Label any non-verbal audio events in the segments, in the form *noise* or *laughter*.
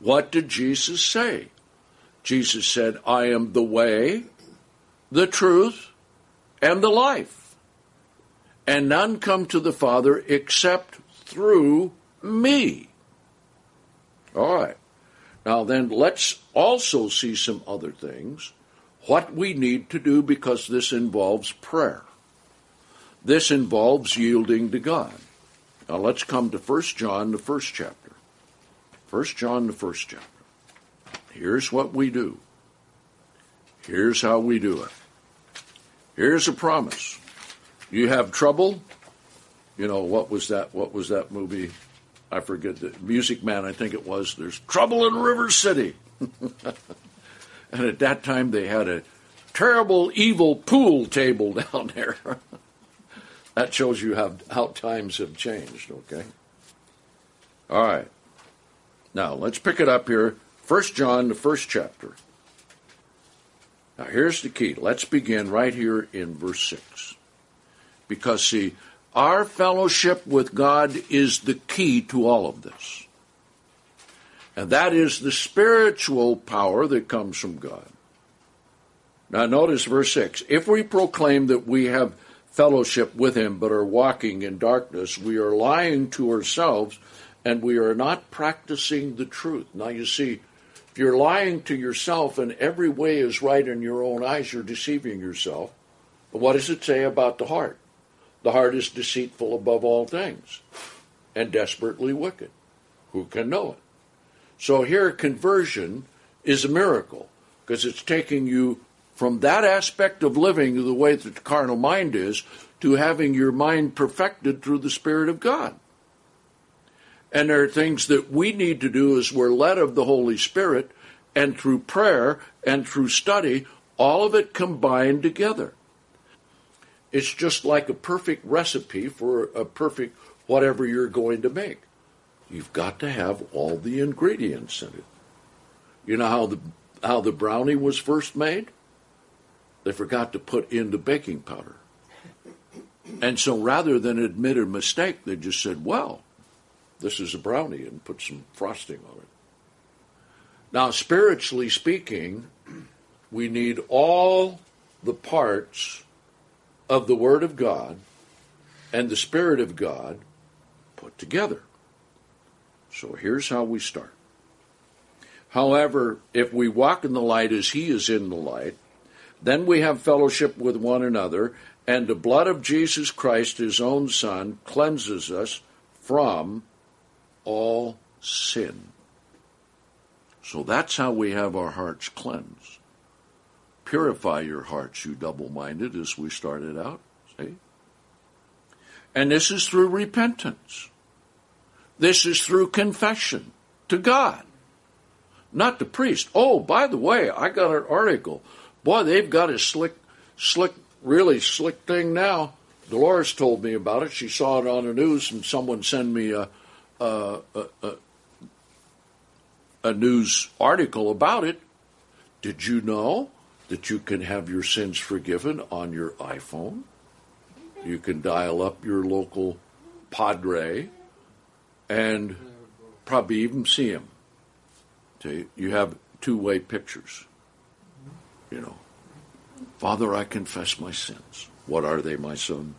What did Jesus say? Jesus said, I am the way, the truth, and the life. And none come to the Father except through me. All right. Now, then, let's also see some other things. What we need to do because this involves prayer. This involves yielding to God. Now, let's come to 1 John, the first chapter. 1 John, the first chapter. Here's what we do. Here's how we do it. Here's a promise. You have trouble? You know, what was that? What was that movie? I forget the Music Man, I think it was. There's trouble in River City. *laughs* and at that time they had a terrible, evil pool table *laughs* down there. that shows you how, how times have changed, okay? All right. Now, let's pick it up here. First John, the first chapter. Now, here's the key. Let's begin right here in verse 6. Because, see, our fellowship with God is the key to all of this. And that is the spiritual power that comes from God. Now, notice verse 6. If we proclaim that we have fellowship with Him but are walking in darkness, we are lying to ourselves and we are not practicing the truth. Now, you see, if you're lying to yourself and every way is right in your own eyes, you're deceiving yourself. But what does it say about the heart? The heart is deceitful above all things and desperately wicked. Who can know it? So here, conversion is a miracle because it's taking you from that aspect of living the way that the carnal mind is to having your mind perfected through the Spirit of God. And there are things that we need to do as we're led of the Holy Spirit and through prayer and through study, all of it combined together. It's just like a perfect recipe for a perfect whatever you're going to make. You've got to have all the ingredients in it. You know how the how the brownie was first made? They forgot to put in the baking powder. And so rather than admit a mistake, they just said, well, this is a brownie and put some frosting on it. Now, spiritually speaking, we need all the parts of the Word of God and the Spirit of God put together. So here's how we start. However, if we walk in the light as He is in the light, then we have fellowship with one another, and the blood of Jesus Christ, His own Son, cleanses us from all sin. So that's how we have our hearts cleansed. Purify your hearts, you double minded, as we started out. See? And this is through repentance. This is through confession to God, not the priest. Oh, by the way, I got an article. Boy, they've got a slick, slick, really slick thing now. Dolores told me about it. She saw it on the news, and someone sent me a, a, a, a news article about it. Did you know that you can have your sins forgiven on your iPhone. You can dial up your local padre and probably even see him. You have two way pictures. You know, Father, I confess my sins. What are they, my son?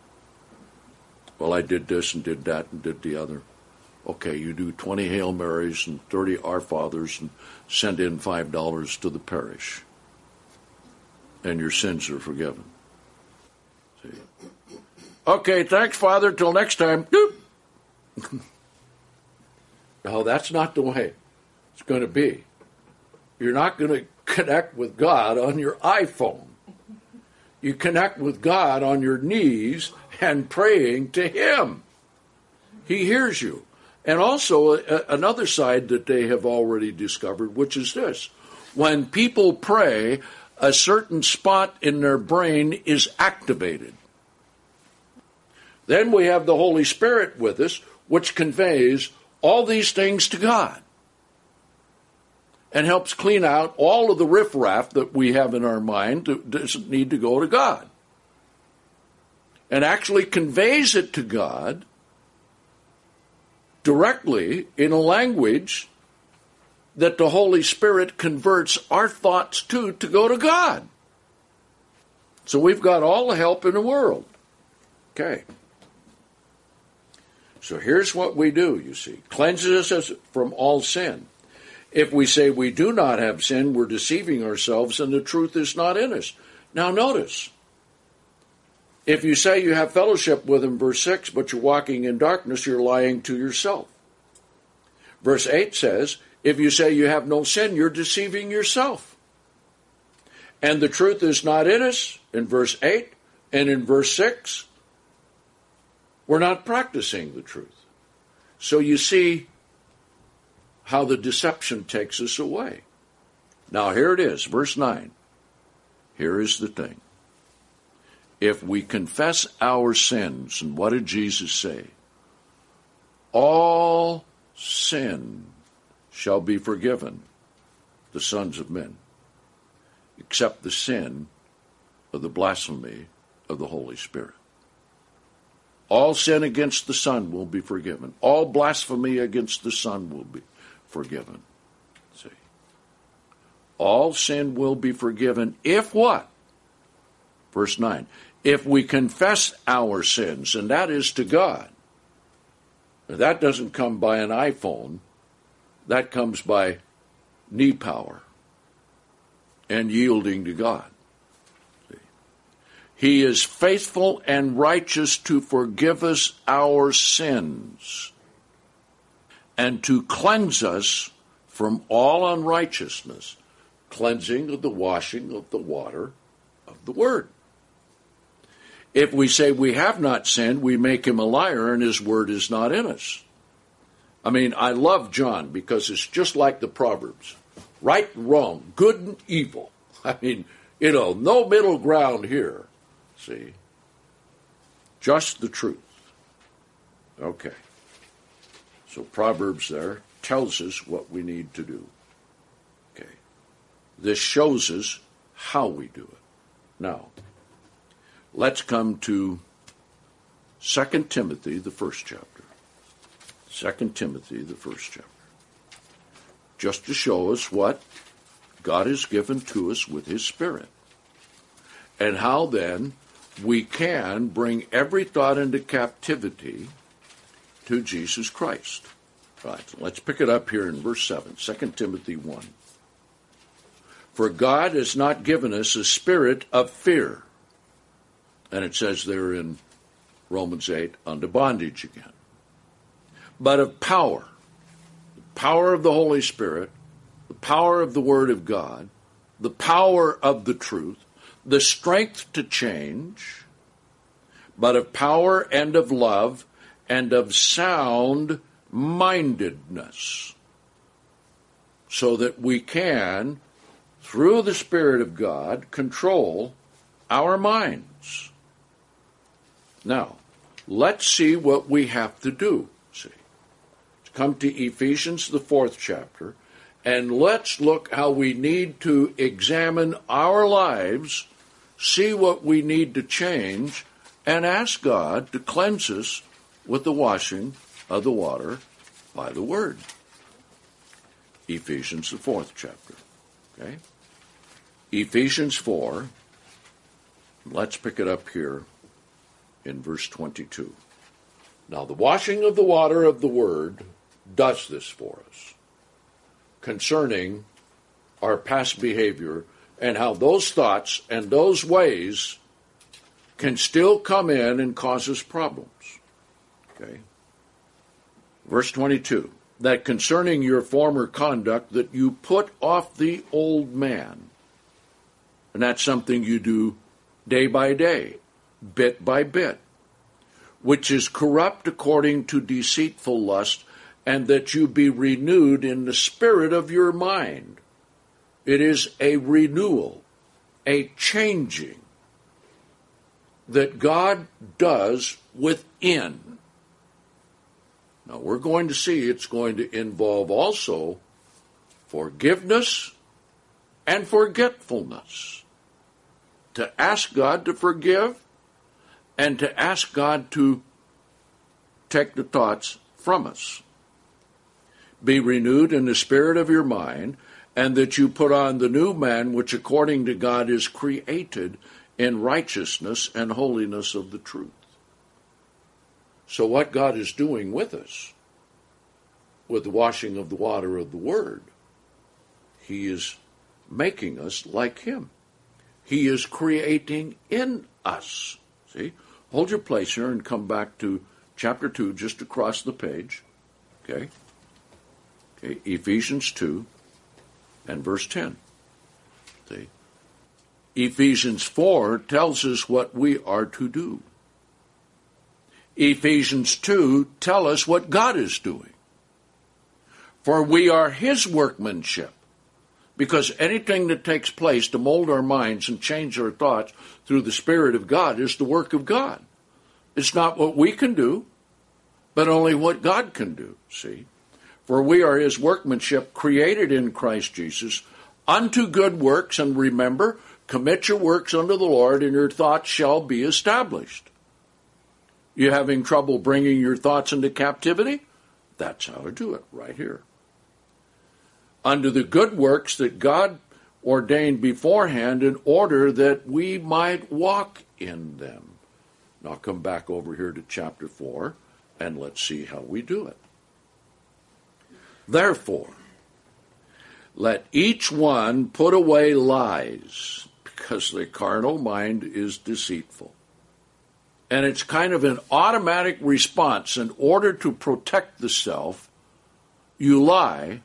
Well, I did this and did that and did the other. Okay, you do 20 Hail Marys and 30 Our Fathers and send in $5 to the parish and your sins are forgiven. See? Okay, thanks, Father. Till next time. *laughs* no, that's not the way it's going to be. You're not going to connect with God on your iPhone. You connect with God on your knees and praying to Him. He hears you. And also, another side that they have already discovered, which is this when people pray, a certain spot in their brain is activated. Then we have the Holy Spirit with us, which conveys all these things to God and helps clean out all of the riffraff that we have in our mind that doesn't need to go to God. And actually conveys it to God directly in a language that the Holy Spirit converts our thoughts to to go to God. So we've got all the help in the world. Okay. So here's what we do, you see. Cleanses us from all sin. If we say we do not have sin, we're deceiving ourselves and the truth is not in us. Now notice, if you say you have fellowship with him, verse 6, but you're walking in darkness, you're lying to yourself. Verse 8 says, if you say you have no sin, you're deceiving yourself. And the truth is not in us, in verse 8, and in verse 6, we're not practicing the truth. So you see how the deception takes us away. Now, here it is, verse 9. Here is the thing. If we confess our sins, and what did Jesus say? All sin shall be forgiven the sons of men, except the sin of the blasphemy of the Holy Spirit. All sin against the Son will be forgiven. All blasphemy against the Son will be forgiven. See. All sin will be forgiven if what? Verse 9. If we confess our sins, and that is to God. That doesn't come by an iPhone. That comes by knee power and yielding to God. He is faithful and righteous to forgive us our sins and to cleanse us from all unrighteousness, cleansing of the washing of the water of the Word. If we say we have not sinned, we make him a liar and his word is not in us. I mean, I love John because it's just like the Proverbs right and wrong, good and evil. *laughs* I mean, you know, no middle ground here. See? Just the truth. Okay. So Proverbs there tells us what we need to do. Okay. This shows us how we do it. Now, let's come to 2 Timothy, the first chapter. 2 Timothy, the first chapter. Just to show us what God has given to us with His Spirit. And how then we can bring every thought into captivity to Jesus Christ. Right, let's pick it up here in verse 7, 2 Timothy 1. For God has not given us a spirit of fear. And it says there in Romans 8, under bondage again. But of power, the power of the Holy Spirit, the power of the Word of God, the power of the truth, the strength to change, but of power and of love and of sound mindedness, so that we can, through the Spirit of God, control our minds. Now, let's see what we have to do. See, come to Ephesians, the fourth chapter, and let's look how we need to examine our lives see what we need to change, and ask God to cleanse us with the washing of the water by the Word. Ephesians, the fourth chapter. Okay? Ephesians 4, let's pick it up here in verse 22. Now, the washing of the water of the Word does this for us concerning our past behavior and how those thoughts and those ways can still come in and cause us problems. Okay? Verse 22 that concerning your former conduct that you put off the old man. And that's something you do day by day, bit by bit, which is corrupt according to deceitful lust, and that you be renewed in the spirit of your mind it is a renewal, a changing that God does within. Now, we're going to see it's going to involve also forgiveness and forgetfulness. To ask God to forgive and to ask God to take the thoughts from us. be renewed in the spirit of your mind, and that you put on the new man, which according to God is created in righteousness and holiness of the truth. So, what God is doing with us, with the washing of the water of the Word, He is making us like Him. He is creating in us. See? Hold your place here and come back to chapter 2, just across the page. Okay? Okay, Ephesians 2 and verse 10. See? Ephesians 4 tells us what we are to do. Ephesians 2 tell us what God is doing. For we are his workmanship. Because anything that takes place to mold our minds and change our thoughts through the Spirit of God is the work of God. It's not what we can do, but only what God can do, see? For we are his workmanship created in Christ Jesus unto good works, and remember, commit your works unto the Lord, and your thoughts shall be established. You having trouble bringing your thoughts into captivity? That's how to do it, right here. Unto the good works that God ordained beforehand in order that we might walk in them. Now come back over here to chapter 4 and let's see how we do it. Therefore, let each one put away lies, because the carnal mind is deceitful and it's kind of an automatic response. In order to protect the self, you lie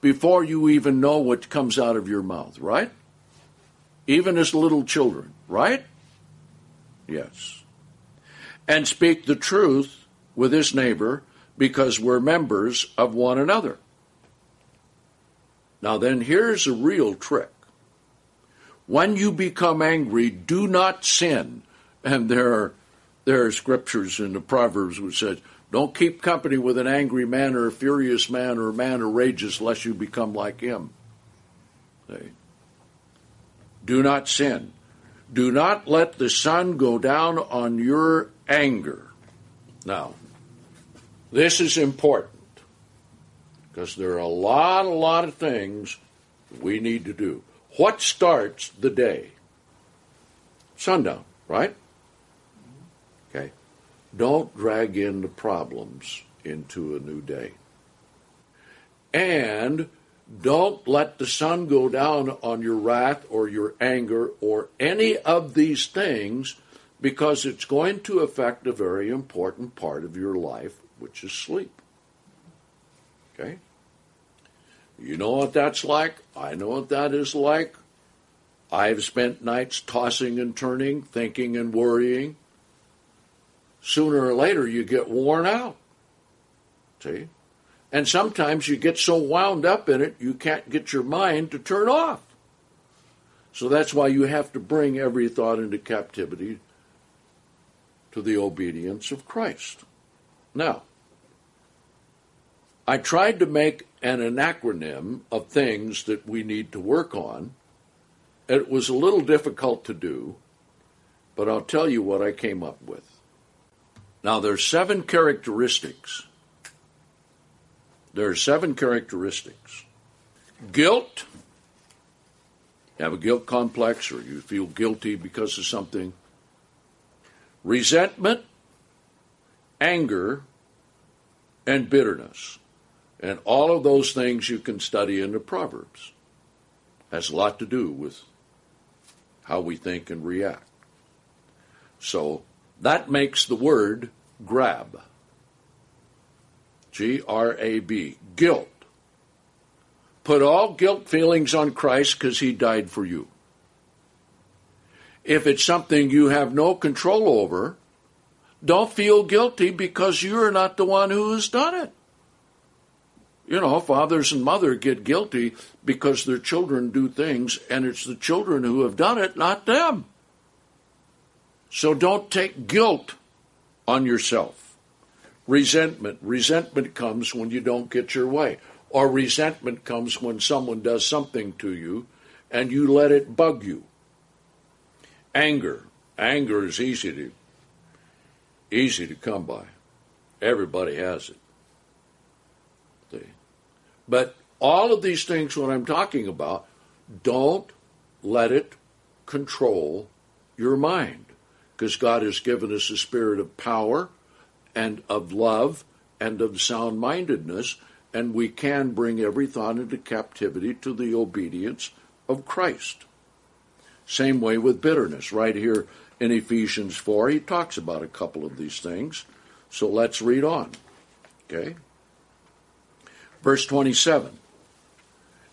before you even know what comes out of your mouth, right? Even as little children, right? Yes. And speak the truth with his neighbor because we're members of one another. Now, then, here's a real trick. When you become angry, do not sin. And there are there are scriptures in the Proverbs which says, Don't keep company with an angry man or a furious man or a man who rages lest you become like him. See? Do not sin. Do not let the sun go down on your anger. Now, this is important because there are a lot, a lot of things we need to do. What starts the day? Sundown, right? Don't drag in the problems into a new day. And don't let the sun go down on your wrath or your anger or any of these things because it's going to affect a very important part of your life, which is sleep. Okay? You know what that's like? I know what that is like. I've spent nights tossing and turning, thinking and worrying sooner or later you get worn out. See? And sometimes you get so wound up in it, you can't get your mind to turn off. So that's why you have to bring every thought into captivity to the obedience of Christ. Now, I tried to make an acronym of things that we need to work on. It was a little difficult to do, but I'll tell you what I came up with. Now, there's seven characteristics. There are seven characteristics. Guilt, you have a guilt complex or you feel guilty because of something. Resentment, anger, and bitterness. And all of those things you can study in the Proverbs. Has a lot to do with how we think and react. So that makes the word grab. G R A B. Guilt. Put all guilt feelings on Christ because he died for you. If it's something you have no control over, don't feel guilty because you're not the one who has done it. You know, fathers and mother get guilty because their children do things, and it's the children who have done it, not them. So don't take guilt on yourself. Resentment. Resentment comes when you don't get your way. Or resentment comes when someone does something to you and you let it bug you. Anger. Anger is easy to easy to come by. Everybody has it. See? But all of these things, what I'm talking about, don't let it control your mind. Because God has given us a spirit of power and of love and of sound mindedness, and we can bring every thought into captivity to the obedience of Christ. Same way with bitterness. Right here in Ephesians 4, he talks about a couple of these things. So let's read on. Okay? Verse 27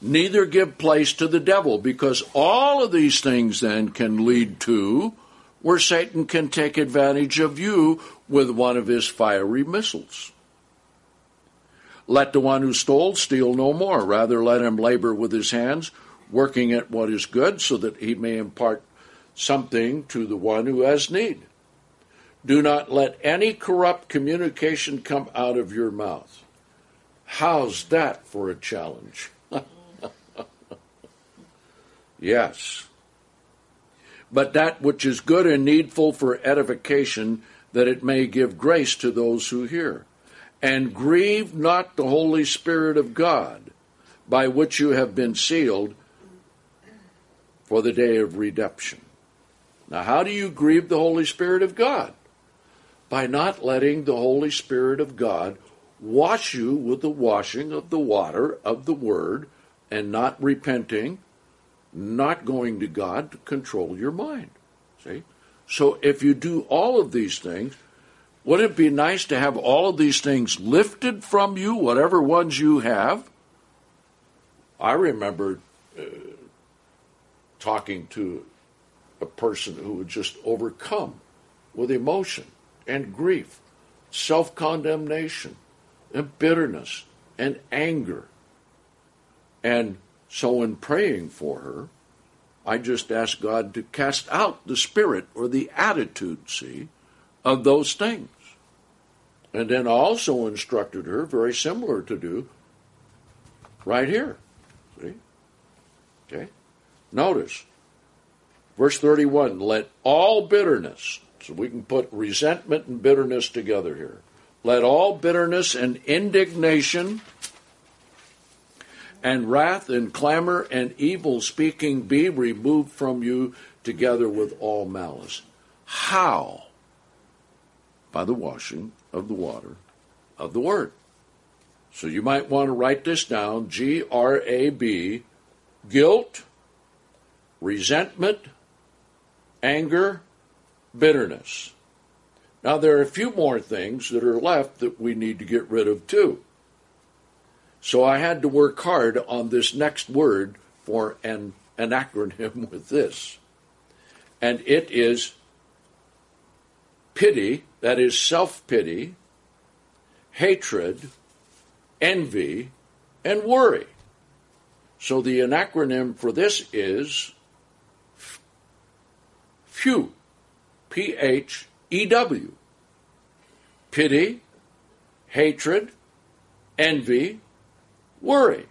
Neither give place to the devil, because all of these things then can lead to where Satan can take advantage of you with one of his fiery missiles. Let the one who stole steal no more. Rather, let him labor with his hands, working at what is good, so that he may impart something to the one who has need. Do not let any corrupt communication come out of your mouth. How's that for a challenge? *laughs* yes. But that which is good and needful for edification, that it may give grace to those who hear and grieve not the Holy Spirit of God, by which you have been sealed for the day of redemption. Now, how do you grieve the Holy Spirit of God? By not letting the Holy Spirit of God wash you with the washing of the water of the Word and not repenting, not going to God to control your mind. See? So if you do all of these things, wouldn't it be nice to have all of these things lifted from you, whatever ones you have? I remember uh, talking to a person who was just overcome with emotion and grief, self condemnation, and bitterness and anger. And so, in praying for her, I just asked God to cast out the spirit or the attitude, see, of those things. And then also instructed her, very similar to do, right here. See? Okay? Notice, verse 31 let all bitterness, so we can put resentment and bitterness together here. Let all bitterness and indignation and wrath and clamor and evil speaking be removed from you together with all malice. How? By the washing of the water of the Word. So you might want to write this down G R A B, guilt, resentment, anger, bitterness. Now, there are a few more things that are left that we need to get rid of too. So I had to work hard on this next word for an, an acronym *laughs* with this. And it is pity, that is self pity, hatred, envy, and worry. So the acronym for this is PHEW, P H E W. Pity, hatred, envy, worry.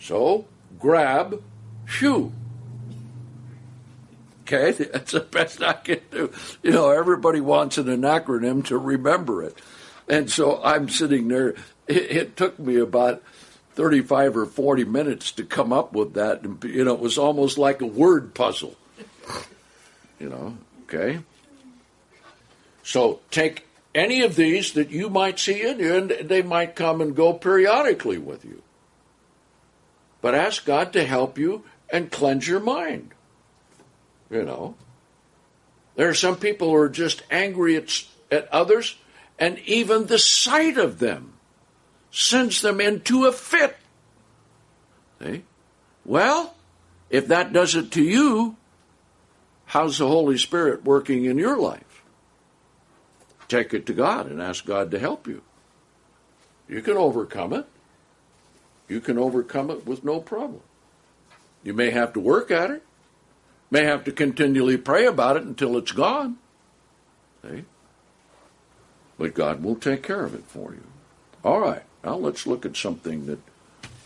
So grab shoe. Okay, *laughs* that's the best I can do. You know, everybody wants an acronym to remember it. And so I'm sitting there. It, it, took me about 35 or 40 minutes to come up with that. And, you know, it was almost like a word puzzle. You know, okay? So take any of these that you might see in you, and they might come and go periodically with you. But ask God to help you and cleanse your mind. You know, there are some people who are just angry at, at others, and even the sight of them sends them into a fit. See? Well, if that does it to you, how's the Holy Spirit working in your life? Take it to God and ask God to help you. You can overcome it. You can overcome it with no problem. You may have to work at it. May have to continually pray about it until it's gone. See? But God will take care of it for you. All right. Now let's look at something that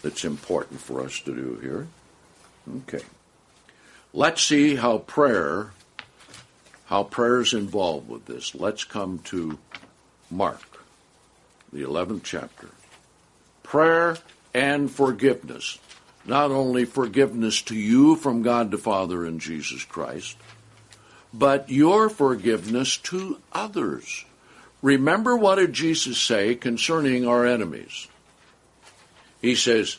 that's important for us to do here. Okay. Let's see how prayer how prayer is involved with this. Let's come to Mark, the 11th chapter. Prayer and forgiveness. Not only forgiveness to you from God the Father and Jesus Christ, but your forgiveness to others. Remember what did Jesus say concerning our enemies? He says,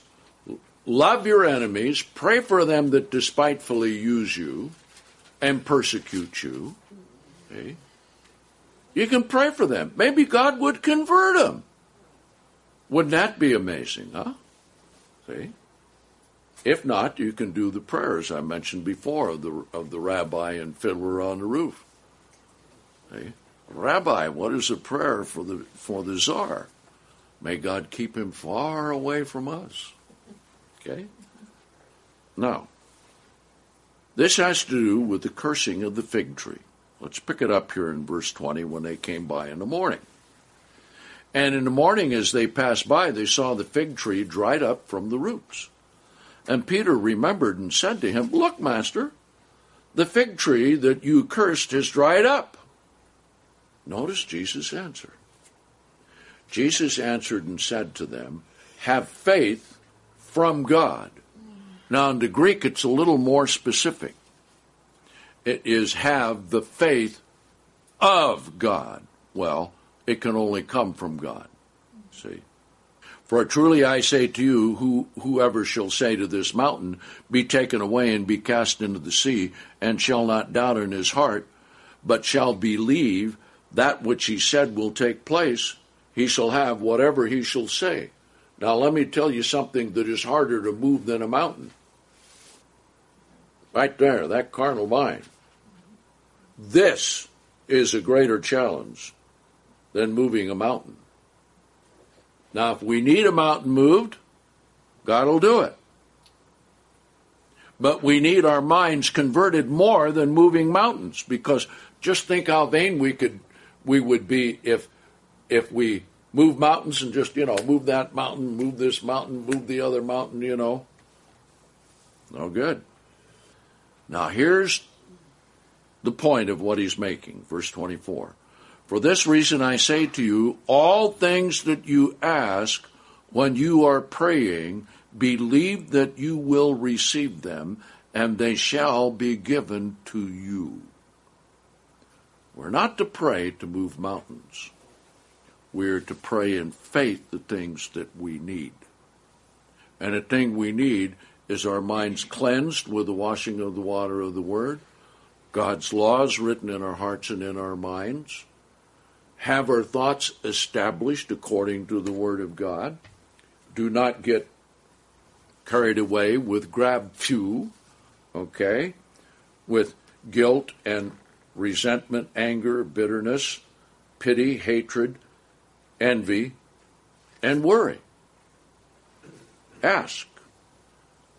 Love your enemies, pray for them that despitefully use you and persecute you. Okay? You can pray for them. Maybe God would convert them. Wouldn't that be amazing, huh? See? If not, you can do the prayers I mentioned before of the of the rabbi and fiddler on the roof. See? Rabbi, what is a prayer for the for the czar? May God keep him far away from us. Okay? Now, this has to do with the cursing of the fig tree. Let's pick it up here in verse 20 when they came by in the morning. And in the morning, as they passed by, they saw the fig tree dried up from the roots. And Peter remembered and said to him, Look, master, the fig tree that you cursed has dried up. Notice Jesus' answer. Jesus answered and said to them, Have faith from God. Now, in the Greek, it's a little more specific. It is have the faith of God. Well, it can only come from God. See? For truly I say to you, who, whoever shall say to this mountain, Be taken away and be cast into the sea, and shall not doubt in his heart, but shall believe that which he said will take place, he shall have whatever he shall say. Now, let me tell you something that is harder to move than a mountain. Right there, that carnal mind. This is a greater challenge than moving a mountain. Now, if we need a mountain moved, God will do it. But we need our minds converted more than moving mountains because just think how vain we could we would be if if we move mountains and just, you know, move that mountain, move this mountain, move the other mountain, you know. No good. Now here's the point of what he's making, verse 24. For this reason I say to you, all things that you ask when you are praying, believe that you will receive them, and they shall be given to you. We're not to pray to move mountains. We're to pray in faith the things that we need. And a thing we need is our minds cleansed with the washing of the water of the Word, God's laws written in our hearts and in our minds, have our thoughts established according to the Word of God, do not get carried away with grab phew, okay, with guilt and resentment, anger, bitterness, pity, hatred, envy, and worry. Ask.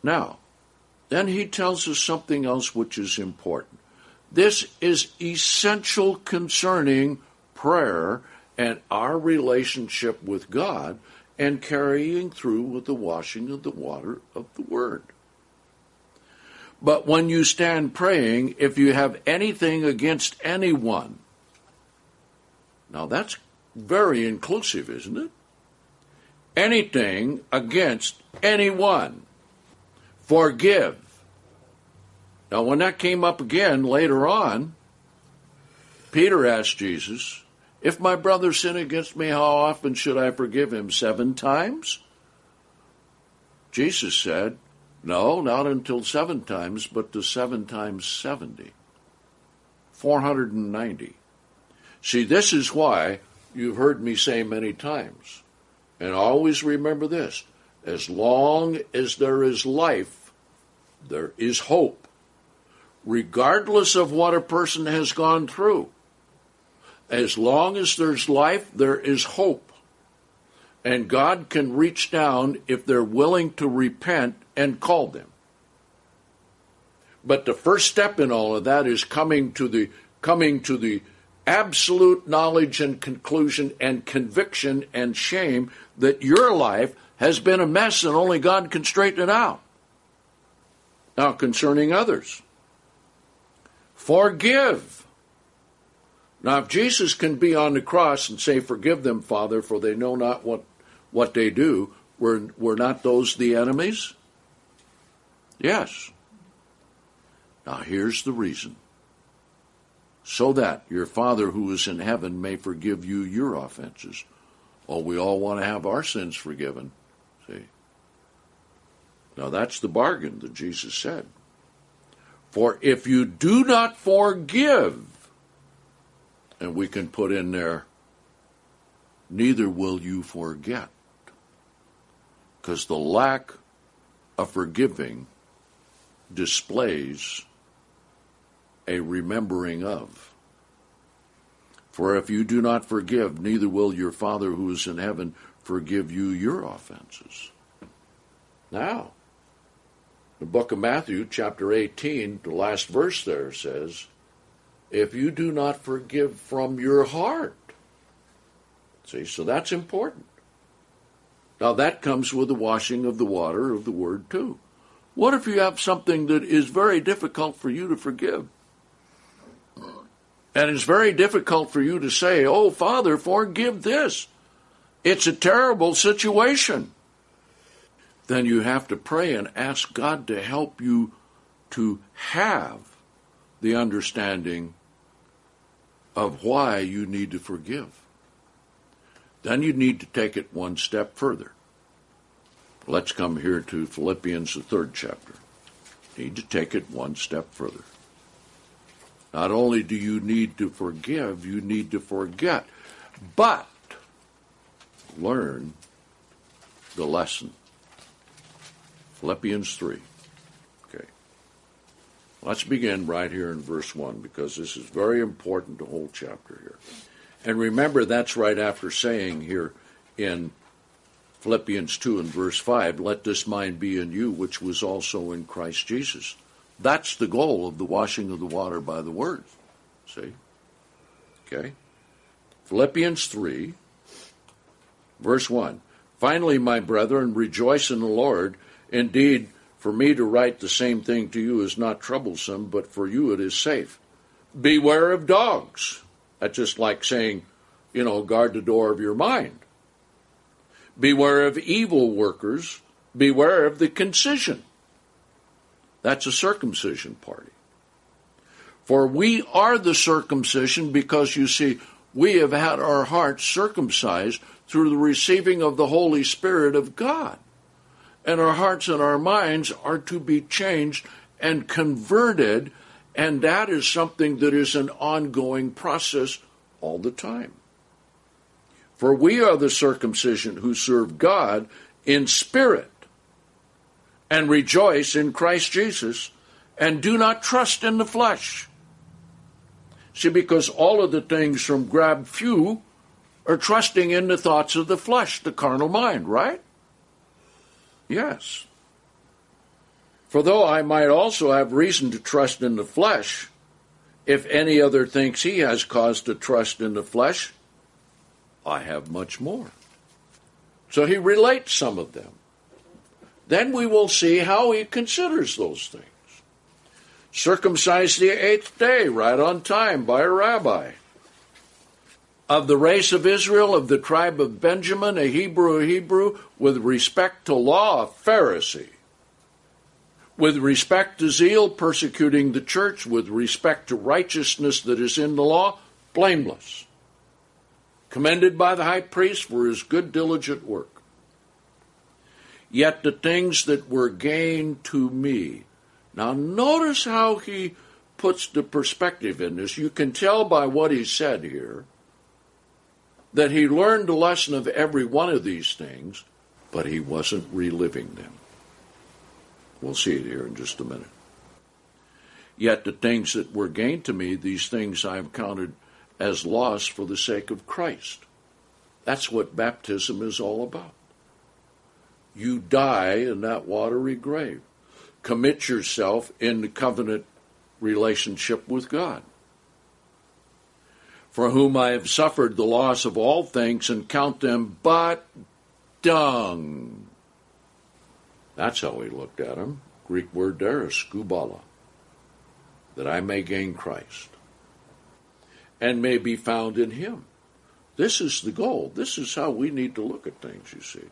Now, then he tells us something else which is important. This is essential concerning prayer and our relationship with God and carrying through with the washing of the water of the Word. But when you stand praying, if you have anything against anyone, now that's very inclusive, isn't it? Anything against anyone. Forgive. Now, when that came up again later on, Peter asked Jesus, If my brother sin against me, how often should I forgive him? Seven times? Jesus said, No, not until seven times, but to seven times seventy. 490. See, this is why you've heard me say many times. And always remember this as long as there is life, there is hope, regardless of what a person has gone through. As long as there's life, there is hope. And God can reach down if they're willing to repent and call them. But the first step in all of that is coming to the coming to the absolute knowledge and conclusion and conviction and shame that your life has been a mess and only God can straighten it out. Now, concerning others, forgive. Now, if Jesus can be on the cross and say, Forgive them, Father, for they know not what, what they do, Were, were not those the enemies? Yes. Now here's the reason. So that your Father who is in heaven may forgive you your offenses. Well, we all want to have our sins forgiven. See? Now that's the bargain that Jesus said. For if you do not forgive, and we can put in there, neither will you forget. Because the lack of forgiving displays a remembering of. For if you do not forgive, neither will your Father who is in heaven forgive you your offenses. Now, the book of Matthew, chapter 18, the last verse there says, If you do not forgive from your heart. See, so that's important. Now, that comes with the washing of the water of the word, too. What if you have something that is very difficult for you to forgive? And it's very difficult for you to say, Oh, Father, forgive this. It's a terrible situation. Then you have to pray and ask God to help you to have the understanding of why you need to forgive. Then you need to take it one step further. Let's come here to Philippians, the third chapter. Need to take it one step further. Not only do you need to forgive, you need to forget, but learn the lesson. Philippians 3. Okay. Let's begin right here in verse 1 because this is very important, the whole chapter here. And remember, that's right after saying here in Philippians 2 and verse 5, let this mind be in you, which was also in Christ Jesus. That's the goal of the washing of the water by the word. See? Okay? Philippians 3, verse 1. Finally, my brethren, rejoice in the Lord. Indeed, for me to write the same thing to you is not troublesome, but for you it is safe. Beware of dogs. That's just like saying, you know, guard the door of your mind. Beware of evil workers. Beware of the concision. That's a circumcision party. For we are the circumcision because you see, we have had our hearts circumcised through the receiving of the Holy Spirit of God. And our hearts and our minds are to be changed and converted, and that is something that is an ongoing process all the time. For we are the circumcision who serve God in spirit and rejoice in Christ Jesus and do not trust in the flesh. See, because all of the things from grab phew are trusting in the thoughts of the flesh, the carnal mind, right? Yes. For though I might also have reason to trust in the flesh, if any other thinks he has cause to trust in the flesh, I have much more. So he relates some of them. Then we will see how he considers those things. Circumcised the eighth day, right on time, by a rabbi. Of the race of Israel, of the tribe of Benjamin, a Hebrew, a Hebrew, with respect to law, a Pharisee. With respect to zeal, persecuting the church, with respect to righteousness that is in the law, blameless. Commended by the high priest for his good, diligent work. Yet the things that were gained to me. Now, notice how he puts the perspective in this. You can tell by what he said here that he learned the lesson of every one of these things, but he wasn't reliving them. We'll see it here in just a minute. Yet the things that were gained to me, these things I have counted as loss for the sake of Christ. That's what baptism is all about you die in that watery grave. Commit yourself in the covenant relationship with God. For whom I have suffered the loss of all things and count them but dung. That's how he looked at them. Greek word there is skubala. That I may gain Christ and may be found in him. This is the goal. This is how we need to look at things, you see.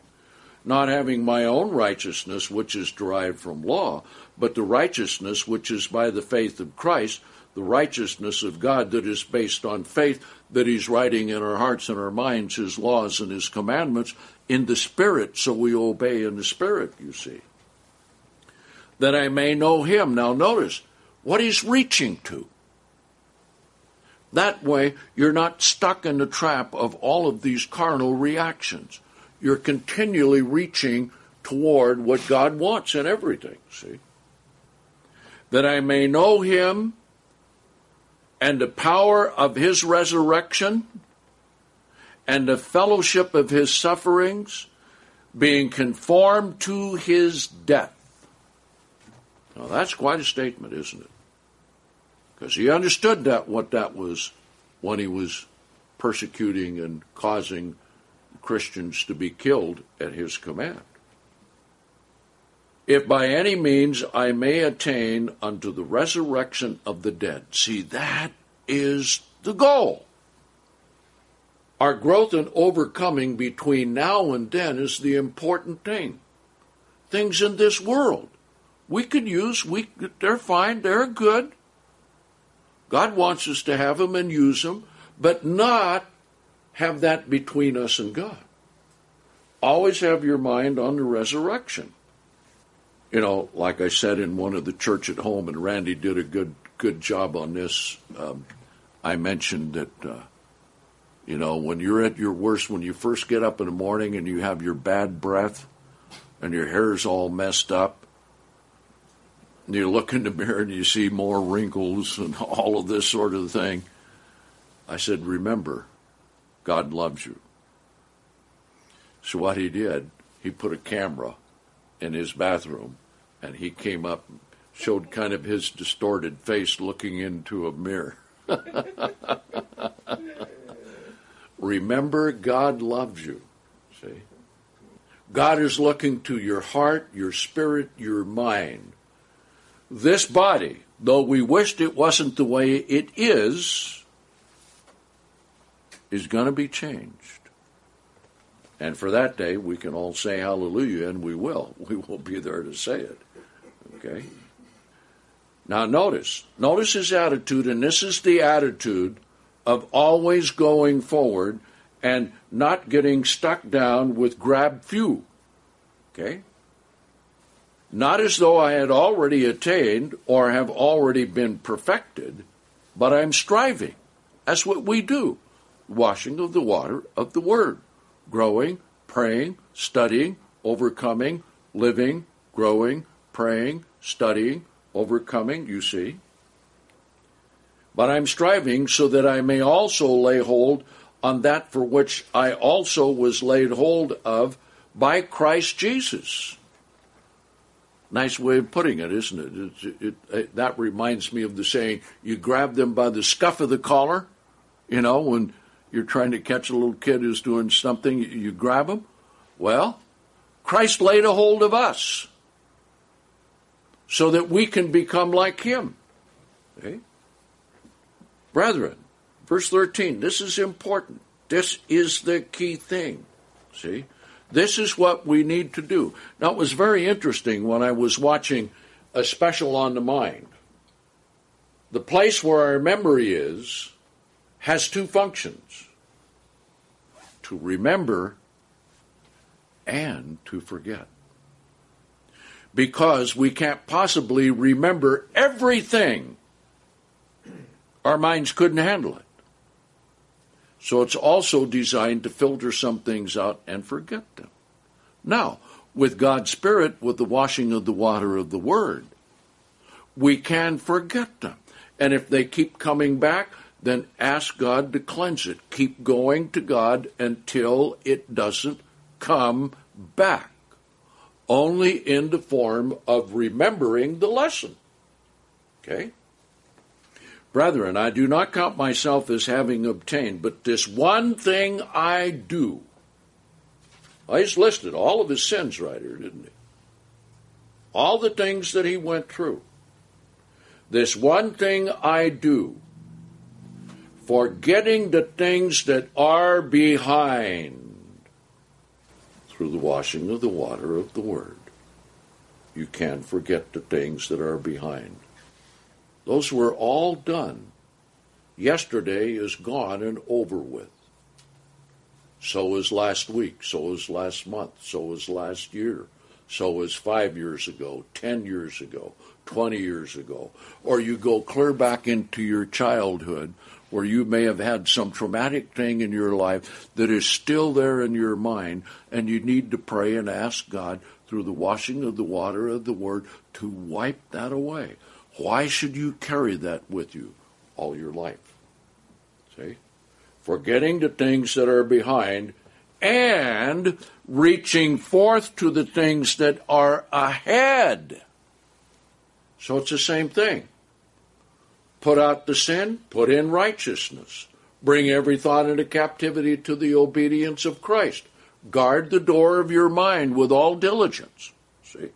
not having my own righteousness, which is derived from law, but the righteousness which is by the faith of Christ, the righteousness of God that is based on faith, that He's writing in our hearts and our minds His laws and His commandments in the Spirit, so we obey in the Spirit, you see. That I may know Him. Now, notice what He's reaching to. That way, you're not stuck in the trap of all of these carnal reactions. You're continually reaching toward what God wants in everything, see? That I may know him and the power of his resurrection and the fellowship of his sufferings, being conformed to his death. Now, that's quite a statement, isn't it? Because he understood that what that was when he was persecuting and causing Christians to be killed at his command. If by any means I may attain unto the resurrection of the dead. See, that is the goal. Our growth and overcoming between now and then is the important thing. Things in this world we could use, we they're fine, they're good. God wants us to have them and use them, but not have that between us and God. Always have your mind on the resurrection. You know, like I said in one of the church at home, and Randy did a good good job on this. Um, I mentioned that, uh, you know, when you're at your worst, when you first get up in the morning and you have your bad breath and your hair's all messed up, and you look in the mirror and you see more wrinkles and *laughs* all of this sort of thing. I said, Remember, God loves you. So what he did, he put a camera in his bathroom and he came up showed kind of his distorted face looking into a mirror. *laughs* Remember, God loves you. See? God is looking to your heart, your spirit, your mind this body, though we wished it wasn't the way it is, is going to be changed. And for that day, we can all say hallelujah, and we will. *laughs* We will be there to say it. Okay? Now, notice, notice his attitude, and this is the attitude of always going forward and not getting stuck down with grab few. Okay? not as though I had already attained or have already been perfected, but I'm striving. That's what we do. Washing of the water of the Word, growing, praying, studying, overcoming, living, growing, praying, studying, overcoming, you see. But I'm striving so that I may also lay hold on that for which I also was laid hold of by Christ Jesus. Nice way of putting it, isn't it? It, it, it? That reminds me of the saying, you grab them by the scuff of the collar, you know, when you're trying to catch a little kid who's doing something, you, you grab him. Well, Christ laid a hold of us so that we can become like him. Okay? Brethren, verse 13, this is important. This is the key thing. See? This is what we need to do. Now, it was very interesting when I was watching a special on the mind. The place where our memory is has two functions to remember and to forget. Because we can't possibly remember everything, our minds couldn't handle it. So it's also designed to filter some things out and forget them. Now, with God's Spirit, with the washing of the water of the Word, we can forget them. And if they keep coming back, then ask God to cleanse it. Keep going to God until it doesn't come back. Only in the form of remembering the lesson. Okay? Brethren, I do not count myself as having obtained, but this one thing I do. I just listed all of his sins right here, didn't he? All the things that he went through. This one thing I do, forgetting the things that are behind. Through the washing of the water of the Word. You can't forget the things that are behind. Those were all done. Yesterday is gone and over with. So is last week, so is last month, so is last year, so is five years ago, ten years ago, 20 years ago. Or you go clear back into your childhood where you may have had some traumatic thing in your life that is still there in your mind, and you need to pray and ask God through the washing of the water of the Word to wipe that away. Why should you carry that with you all your life? See? Forgetting the things that are behind and reaching forth to the things that are ahead. So it's the same thing. Put out the sin, put in righteousness. Bring every thought into captivity to the obedience of Christ. Guard the door of your mind with all diligence. See?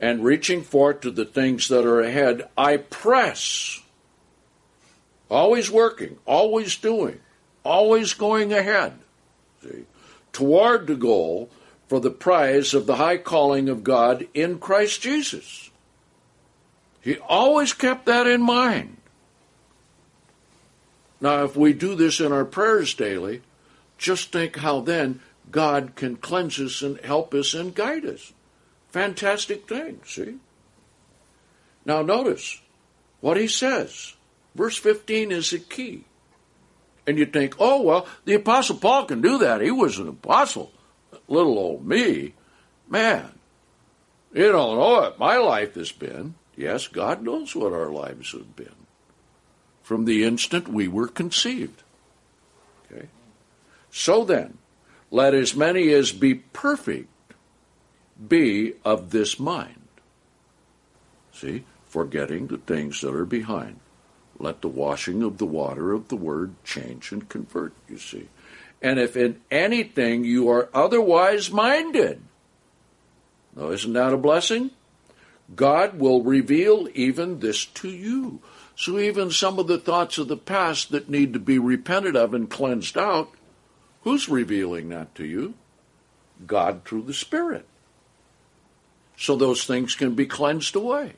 And reaching forth to the things that are ahead, I press. Always working, always doing, always going ahead. See? Toward the goal for the prize of the high calling of God in Christ Jesus. He always kept that in mind. Now, if we do this in our prayers daily, just think how then God can cleanse us and help us and guide us. Fantastic thing, see? Now, notice what he says. Verse 15 is the key. And you think, oh, well, the Apostle Paul can do that. He was an apostle. Little old me. Man, you don't know what my life has been. Yes, God knows what our lives have been from the instant we were conceived. Okay? So then, let as many as be perfect be of this mind. See, forgetting the things that are behind. Let the washing of the water of the word change and convert, you see. And if in anything you are otherwise minded, now isn't that a blessing? God will reveal even this to you. So even some of the thoughts of the past that need to be repented of and cleansed out, who's revealing that to you? God through the Spirit. So those things can be cleansed away.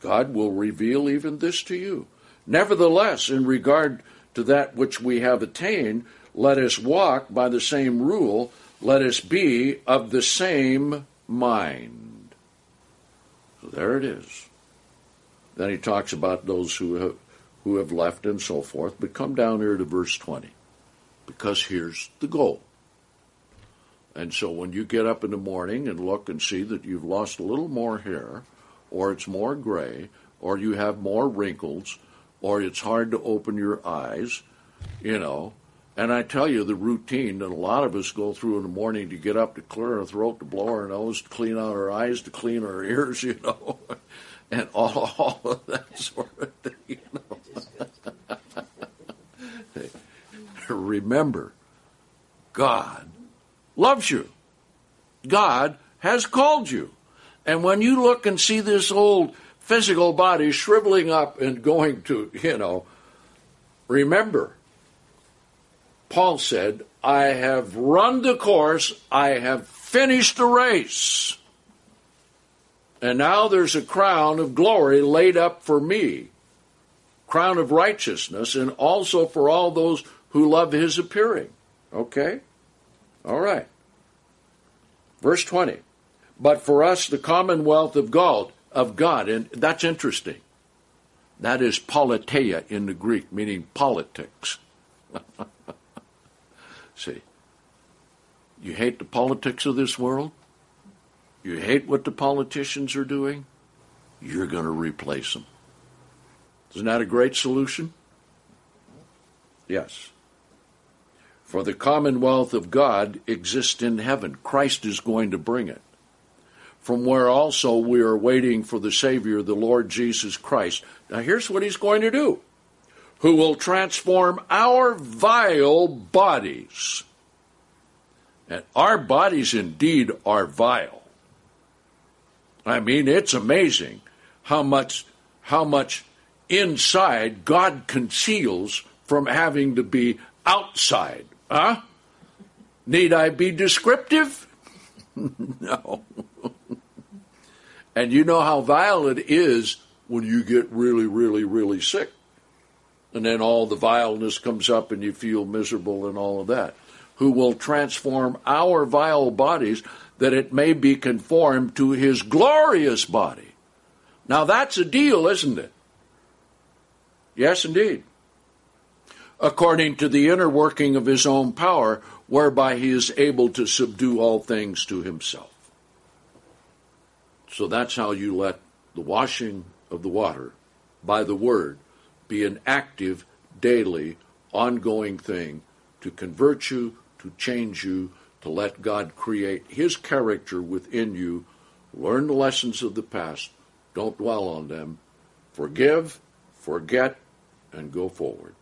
God will reveal even this to you. Nevertheless, in regard to that which we have attained, let us walk by the same rule, let us be of the same mind. There it is. Then he talks about those who have, who have left and so forth. But come down here to verse 20, because here's the goal. And so when you get up in the morning and look and see that you've lost a little more hair, or it's more gray, or you have more wrinkles, or it's hard to open your eyes, you know, and I tell you, the routine that a lot of us go through in the morning to get up to clear our throat, to blow our nose, to clean out our eyes, to clean our ears, *laughs* you know, and all, all of that sort of thing, you know. *laughs* Remember, God loves you. God has called you. And when you look and see this old physical body shriveling up and going to, you know, remember, Paul said, I have run the course, I have finished the race. And now there's a crown of glory laid up for me, crown of righteousness, and also for all those who love his appearing. Okay? All right. Verse 20. But for us, the commonwealth of God, of God, and that's interesting. That is politeia in the Greek, meaning politics. *laughs* See, you hate the politics of this world? You hate what the politicians are doing? You're going to replace them. Isn't that a great solution? Yes. For the commonwealth of God exists in heaven. Christ is going to bring it. From where also we are waiting for the Savior, the Lord Jesus Christ. Now, here's what he's going to do who will transform our vile bodies. And our bodies indeed are vile. I mean, it's amazing how much how much inside God conceals from having to be outside. Huh? Need I be descriptive? *laughs* no. and you know how vile it is when you get really, really, really sick. And then all the vileness comes up and you feel miserable and all of that. Who will transform our vile bodies that it may be conformed to his glorious body. Now that's a deal, isn't it? Yes, indeed. According to the inner working of his own power, whereby he is able to subdue all things to himself. So that's how you let the washing of the water by the word be an active, daily, ongoing thing to convert you, to change you, to let God create his character within you. Learn the lessons of the past. Don't dwell on them. Forgive, forget, and go forward.